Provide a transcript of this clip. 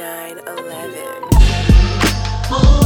9 11.